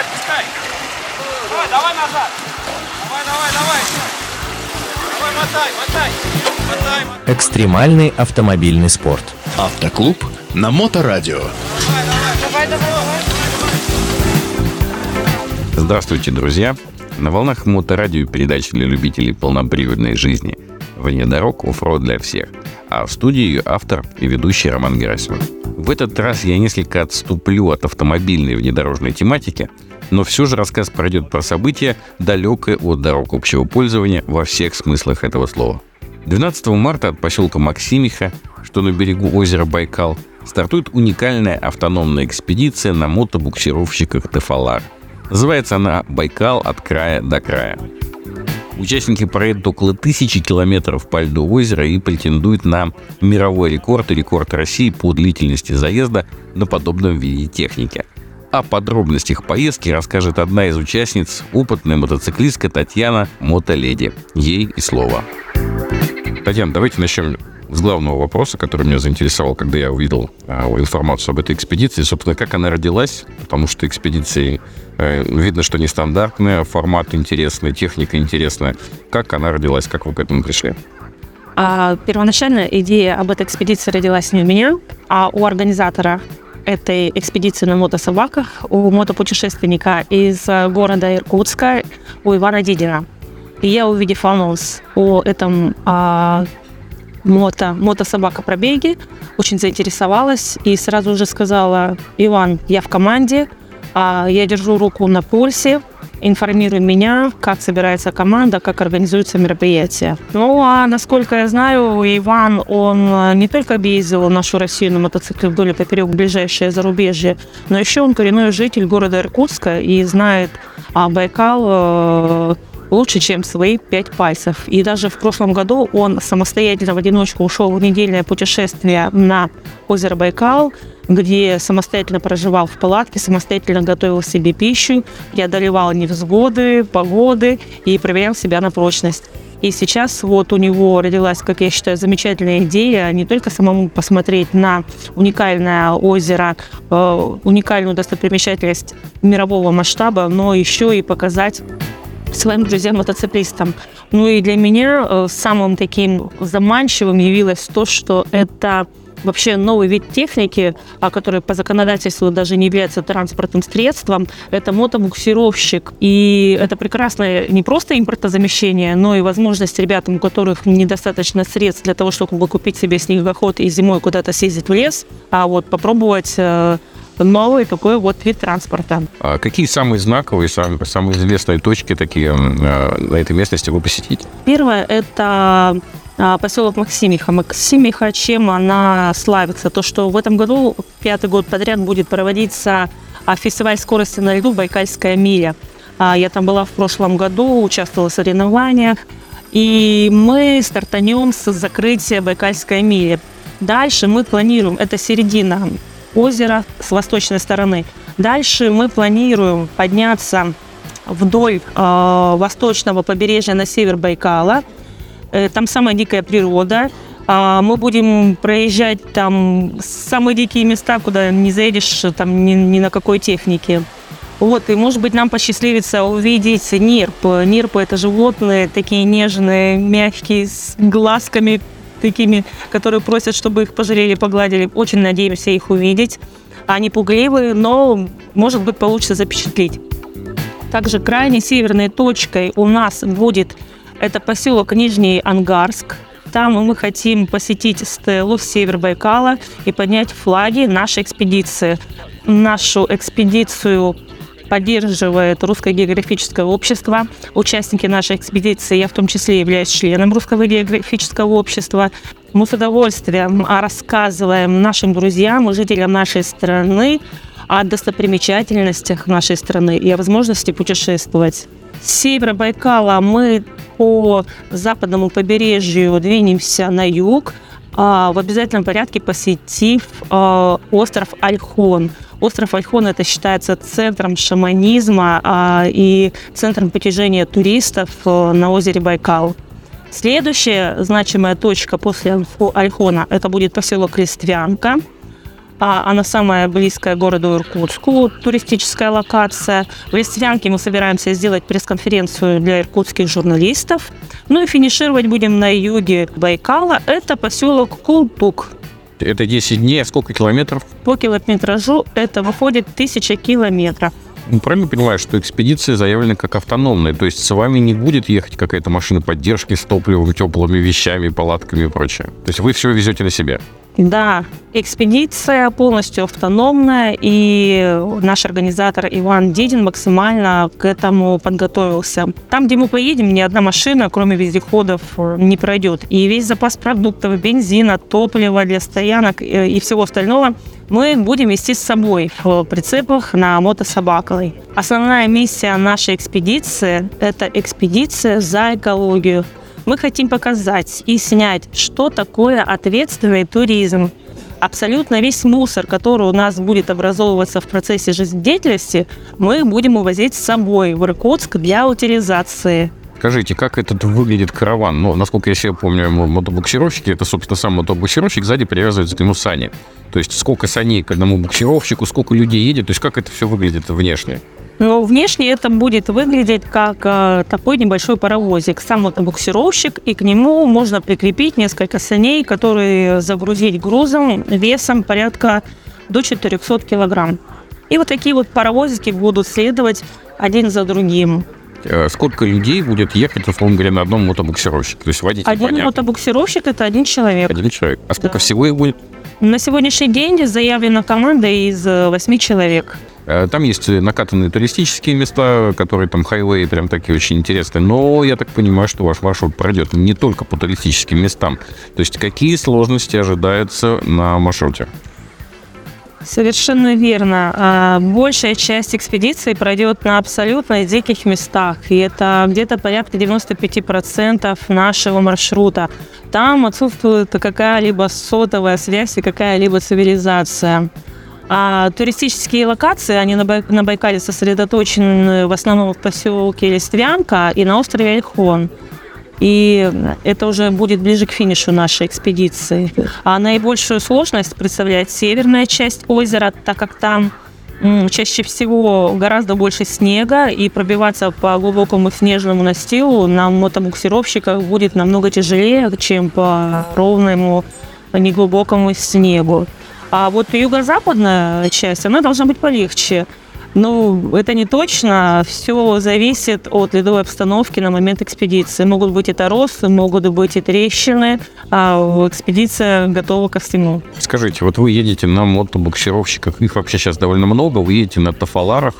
отпускай. Давай, давай назад. Давай, давай, давай. Давай, мотай, мотай. Мотай, мотай. Экстремальный автомобильный спорт. Автоклуб на Моторадио. Давай, давай, давай. Здравствуйте, друзья! На волнах моторадио передачи для любителей полноприводной жизни. Вне дорог, оффроуд для всех. А в студии ее автор и ведущий Роман Герасимов. В этот раз я несколько отступлю от автомобильной внедорожной тематики, но все же рассказ пройдет про события, далекое от дорог общего пользования во всех смыслах этого слова. 12 марта от поселка Максимиха, что на берегу озера Байкал, стартует уникальная автономная экспедиция на мотобуксировщиках «Тефалар». Называется она «Байкал от края до края». Участники проедут около тысячи километров по льду озера и претендуют на мировой рекорд и рекорд России по длительности заезда на подобном виде техники. О подробностях поездки расскажет одна из участниц, опытная мотоциклистка Татьяна Мотоледи. Ей и слово. Татьяна, давайте начнем с главного вопроса, который меня заинтересовал, когда я увидел а, информацию об этой экспедиции. Собственно, как она родилась, потому что экспедиции э, видно, что нестандартная, формат интересный, техника интересная. Как она родилась, как вы к этому пришли? А, первоначально идея об этой экспедиции родилась не у меня, а у организатора этой экспедиции на мотособаках, у мотопутешественника из э, города Иркутска, у Ивана Дидина. И я, увидев анонс о этом а, мото, мотособака пробеге, очень заинтересовалась и сразу же сказала, Иван, я в команде, а, я держу руку на пульсе, информируй меня, как собирается команда, как организуется мероприятие. Ну, а насколько я знаю, Иван, он не только объездил нашу Россию на мотоцикле вдоль и поперек ближайшее зарубежье, но еще он коренной житель города Иркутска и знает а, Байкал э, лучше, чем свои пять пальцев. И даже в прошлом году он самостоятельно в одиночку ушел в недельное путешествие на озеро Байкал, где самостоятельно проживал в палатке, самостоятельно готовил себе пищу, преодолевал невзгоды, погоды и проверял себя на прочность. И сейчас вот у него родилась, как я считаю, замечательная идея не только самому посмотреть на уникальное озеро, э, уникальную достопримечательность мирового масштаба, но еще и показать своим друзьям-мотоциклистам. Ну и для меня э, самым таким заманчивым явилось то, что это вообще новый вид техники, а который по законодательству даже не является транспортным средством, это мотобуксировщик. И это прекрасное не просто импортозамещение, но и возможность ребятам, у которых недостаточно средств для того, чтобы купить себе снегоход и зимой куда-то съездить в лес, а вот попробовать э, новый такой вот вид транспорта. А какие самые знаковые, самые, самые известные точки такие э, на этой местности вы посетите? Первое – это а, поселок Максимиха. Максимиха, чем она славится? То, что в этом году, пятый год подряд, будет проводиться а, фестиваль скорости на льду «Байкальская миля». А, я там была в прошлом году, участвовала в соревнованиях. И мы стартанем с закрытия Байкальской мили. Дальше мы планируем, это середина озера с восточной стороны. Дальше мы планируем подняться вдоль э, восточного побережья на север Байкала. Э, там самая дикая природа. Э, мы будем проезжать там самые дикие места, куда не заедешь там ни, ни на какой технике. Вот, и может быть нам посчастливится увидеть нирп. Нирпы это животные такие нежные, мягкие, с глазками такими, которые просят, чтобы их пожалели, погладили. Очень надеемся их увидеть. Они пугливые, но, может быть, получится запечатлеть. Также крайней северной точкой у нас будет это поселок Нижний Ангарск. Там мы хотим посетить стелу север Байкала и поднять флаги нашей экспедиции. Нашу экспедицию поддерживает Русское географическое общество. Участники нашей экспедиции, я в том числе являюсь членом Русского географического общества. Мы с удовольствием рассказываем нашим друзьям и жителям нашей страны о достопримечательностях нашей страны и о возможности путешествовать. С севера Байкала мы по западному побережью двинемся на юг, а, в обязательном порядке посетив а, остров Альхон. Остров Альхон это считается центром шаманизма а, и центром притяжения туристов э, на озере Байкал. Следующая значимая точка после Альхона это будет поселок Листвянка. а она самая близкая городу Иркутску, туристическая локация. В Листвянке мы собираемся сделать пресс-конференцию для иркутских журналистов. Ну и финишировать будем на юге Байкала. Это поселок Култук. Это 10 дней, а сколько километров? По километражу это выходит тысяча километров. Ну, правильно понимаю, что экспедиция заявлена как автономная, то есть с вами не будет ехать какая-то машина поддержки с топливом, теплыми вещами, палатками и прочее. То есть вы все везете на себя. Да, экспедиция полностью автономная, и наш организатор Иван Дедин максимально к этому подготовился. Там, где мы поедем, ни одна машина, кроме вездеходов, не пройдет. И весь запас продуктов, бензина, топлива для стоянок э, и всего остального мы будем вести с собой в прицепах на мотособаковой. Основная миссия нашей экспедиции – это экспедиция за экологию. Мы хотим показать и снять, что такое ответственный туризм. Абсолютно весь мусор, который у нас будет образовываться в процессе жизнедеятельности, мы будем увозить с собой в Иркутск для утилизации. Скажите, как этот выглядит караван? Ну, насколько я себе помню, мотобуксировщики, это, собственно, сам мотобуксировщик, сзади привязывается к нему сани. То есть сколько саней к одному буксировщику, сколько людей едет, то есть как это все выглядит внешне? Но внешне это будет выглядеть как э, такой небольшой паровозик. Сам это буксировщик, и к нему можно прикрепить несколько саней, которые загрузить грузом весом порядка до 400 килограмм. И вот такие вот паровозики будут следовать один за другим. Э, сколько людей будет ехать, условно говоря, на одном мотобуксировщике? То есть водитель, Один понятно. мотобуксировщик – это один человек. Один человек. А сколько Да. всего их будет? На сегодняшний день заявлена команда из э, восьми человек. Э, Там есть накатанные туристические места, которые там хайвей прям такие очень интересные. Но я так понимаю, что ваш маршрут пройдет не только по туристическим местам. То есть какие сложности ожидаются на маршруте? Совершенно верно. А, Большая часть экспедиции пройдет на абсолютно диких местах. И это где-то порядка 95% нашего маршрута. Там отсутствует какая-либо сотовая связь и какая-либо цивилизация. А туристические локации, они на, Бай- на Байкале сосредоточены в основном в поселке Листвянка и на острове Ольхон. И это уже будет ближе к финишу нашей экспедиции. А наибольшую сложность представляет северная часть озера, так как там чаще всего гораздо больше снега, и пробиваться по глубокому снежному настилу нам мотобуксировщиках будет намного тяжелее, чем по ровному неглубокому снегу. А вот юго-западная часть, она должна быть полегче. Ну, это не точно. Все зависит от ледовой обстановки на момент экспедиции. Могут быть и торосы, могут быть и трещины, а экспедиция готова ко всему. Скажите, вот вы едете на мотобуксировщиках, их вообще сейчас довольно много, вы едете на тафаларах,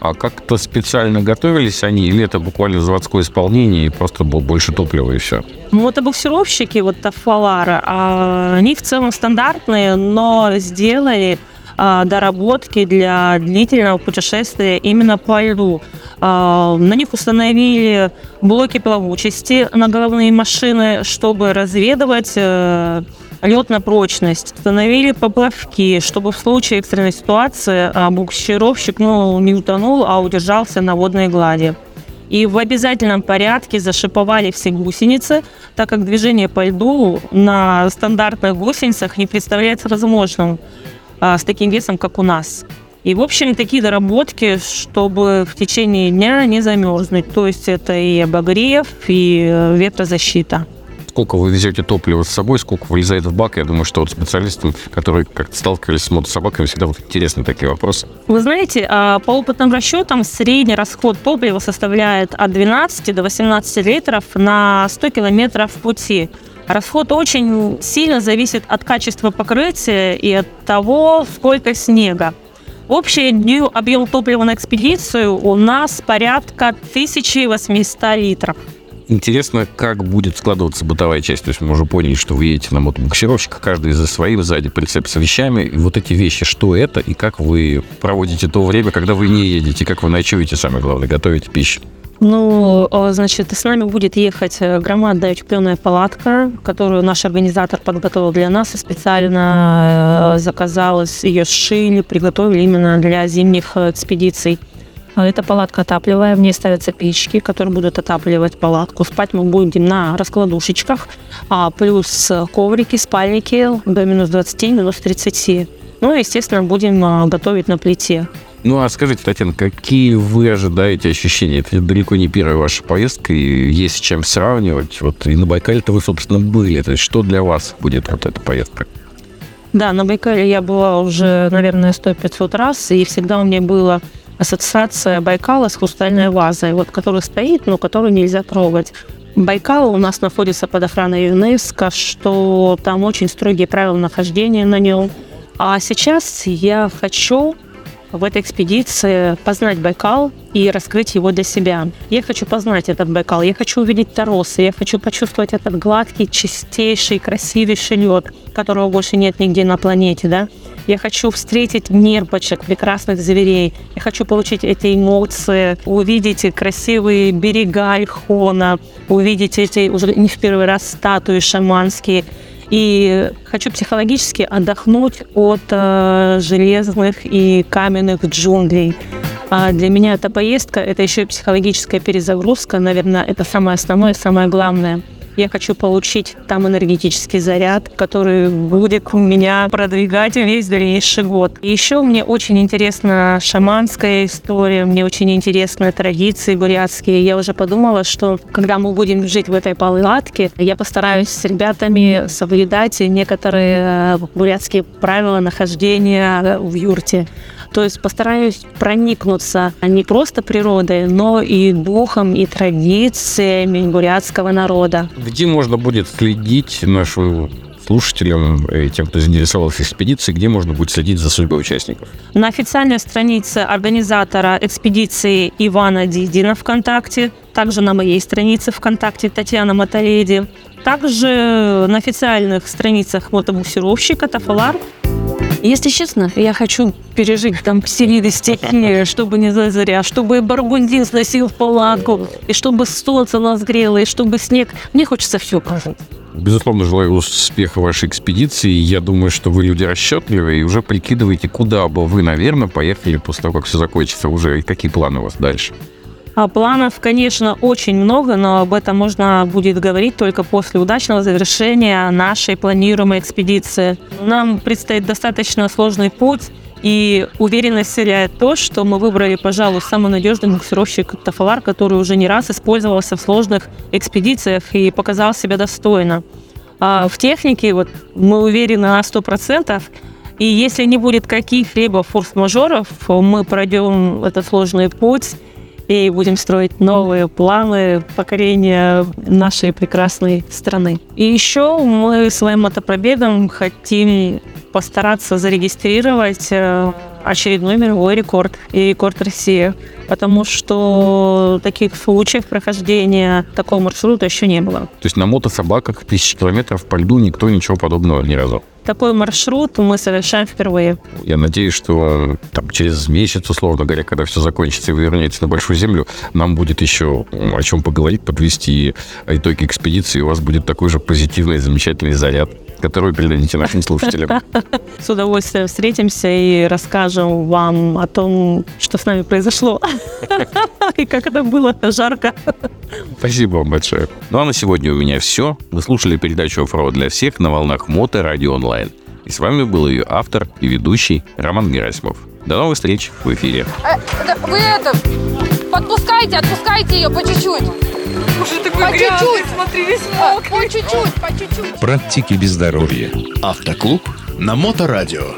а как-то специально готовились они, или это буквально заводское исполнение, и просто было больше топлива и все? Мотобуксировщики, вот Тафалара, они в целом стандартные, но сделали а, доработки для длительного путешествия именно по льду. А, На них установили блоки плавучести на головные машины, чтобы разведывать э, лед на прочность. Установили поплавки, чтобы в случае экстренной ситуации а, буксировщик ну, не утонул, а удержался на водной глади. И в обязательном порядке зашиповали все гусеницы, так как движение по льду на стандартных гусеницах не представляется возможным а, с таким весом, как у нас. И, в общем, такие доработки, чтобы в течение дня не замерзнуть. То есть это и обогрев, и э, ветрозащита. Сколько вы везете топлива с собой, сколько вылезает в бак? Я думаю, что вот специалистам, которые как-то сталкивались с мотособаками, всегда вот интересны такие вопросы. Вы знаете, а, по опытным расчетам средний расход топлива составляет от 12 до 18 литров на 100 километров пути. Расход очень сильно зависит от качества покрытия и от того, сколько снега. Общий объем топлива на экспедицию у нас порядка 1800 литров. Интересно, как будет складываться бытовая часть. То есть мы уже поняли, что вы едете на мотобуксировщиках, каждый за своим, сзади прицеп с вещами. И вот эти вещи, что это, и как вы проводите то время, когда вы не едете, как вы ночуете, самое главное, готовите пищу. Ну, э, значит, с нами будет ехать э, громадная утепленная палатка, которую наш организатор подготовил для нас и специально э, заказал, ее сшили, приготовили именно для зимних экспедиций. Эта палатка отапливая, в ней ставятся печки, которые будут отапливать палатку. Спать мы будем на раскладушечках, а плюс коврики, спальники до минус 20, минус 30. Ну и, естественно, будем готовить на плите. Ну, а скажите, Татьяна, какие вы ожидаете ощущения? Это далеко не первая ваша поездка, и есть с чем сравнивать. Вот и на Байкале-то вы, собственно, были. То есть что для вас будет вот эта поездка? Да, на Байкале я была уже, наверное, 100-500 раз, и всегда у меня была ассоциация Байкала с хрустальной вазой, вот, которая стоит, но которую нельзя трогать. Байкал у нас находится под охраной ЮНЕСКО, что там очень строгие правила нахождения на нем. А сейчас я хочу в этой экспедиции познать Байкал и раскрыть его для себя. Я хочу познать этот Байкал, я хочу увидеть торосы, я хочу почувствовать этот гладкий, чистейший, красивейший лед, которого больше нет нигде на планете, да. Я хочу встретить нерпочек, прекрасных зверей. Я хочу получить эти эмоции, увидеть красивые берега Ильхона, увидеть эти уже не в первый раз статуи шаманские, и хочу психологически отдохнуть от э, железных и каменных джунглей. А для меня эта поездка – это еще и психологическая перезагрузка. Наверное, это самое основное, самое главное – я хочу получить там энергетический заряд, который будет меня продвигать весь дальнейший год. Еще мне очень интересна шаманская история, мне очень интересны традиции бурятские. Я уже подумала, что когда мы будем жить в этой палатке, я постараюсь с ребятами соблюдать некоторые э, бурятские правила нахождения в юрте. То есть постараюсь проникнуться не просто природой, но и духом и традициями бурятского народа. Где можно будет следить нашу слушателям и тем, кто заинтересовался экспедицией, где можно будет следить за судьбой участников? На официальной странице организатора экспедиции Ивана Дидина ВКонтакте, также на моей странице ВКонтакте Татьяна Маталеди, также на официальных страницах мотобуксировщика Тафалар если честно, я хочу пережить там все виды стихии, чтобы не зазря, чтобы Баргундин сносил в палатку, и чтобы солнце нас грело, и чтобы снег. Мне хочется все прожить. Безусловно, желаю успеха вашей экспедиции. Я думаю, что вы люди расчетливые и уже прикидываете, куда бы вы, наверное, поехали после того, как все закончится уже, и какие планы у вас дальше. А планов, конечно, очень много, но об этом можно будет говорить только после удачного завершения нашей планируемой экспедиции. Нам предстоит достаточно сложный путь, и уверенность вселяет то, что мы выбрали, пожалуй, самый надежный буксировщик Тафалар, который уже не раз использовался в сложных экспедициях и показал себя достойно. А в технике вот, мы уверены на 100%, и если не будет каких-либо форс-мажоров, мы пройдем этот сложный путь и будем строить новые планы покорения нашей прекрасной страны. И еще мы своим мотопробегом хотим постараться зарегистрировать э, очередной мировой рекорд и рекорд России, потому что таких случаев прохождения такого маршрута еще не было. То есть на мотособаках тысячи километров по льду никто ничего подобного ни разу? Такой маршрут мы совершаем впервые. Я надеюсь, что там, через месяц, условно говоря, когда все закончится и вы вернетесь на Большую Землю, нам будет еще о чем поговорить, подвести итоги экспедиции, и у вас будет такой же позитивный, замечательный заряд который передадите нашим слушателям. С удовольствием встретимся и расскажем вам о том, что с нами произошло и как это было жарко. Спасибо вам большое. Ну а на сегодня у меня все. Вы слушали передачу «Оффроуд для всех» на волнах Мото Радио Онлайн. И с вами был ее автор и ведущий Роман Герасимов. До новых встреч в эфире. Э, вы это, подпускайте, отпускайте ее по чуть-чуть. Уже такой По грязный, чуть-чуть. смотри, весь А, мокрый. По чуть-чуть, по чуть-чуть. Практики без здоровья. Автоклуб на Моторадио.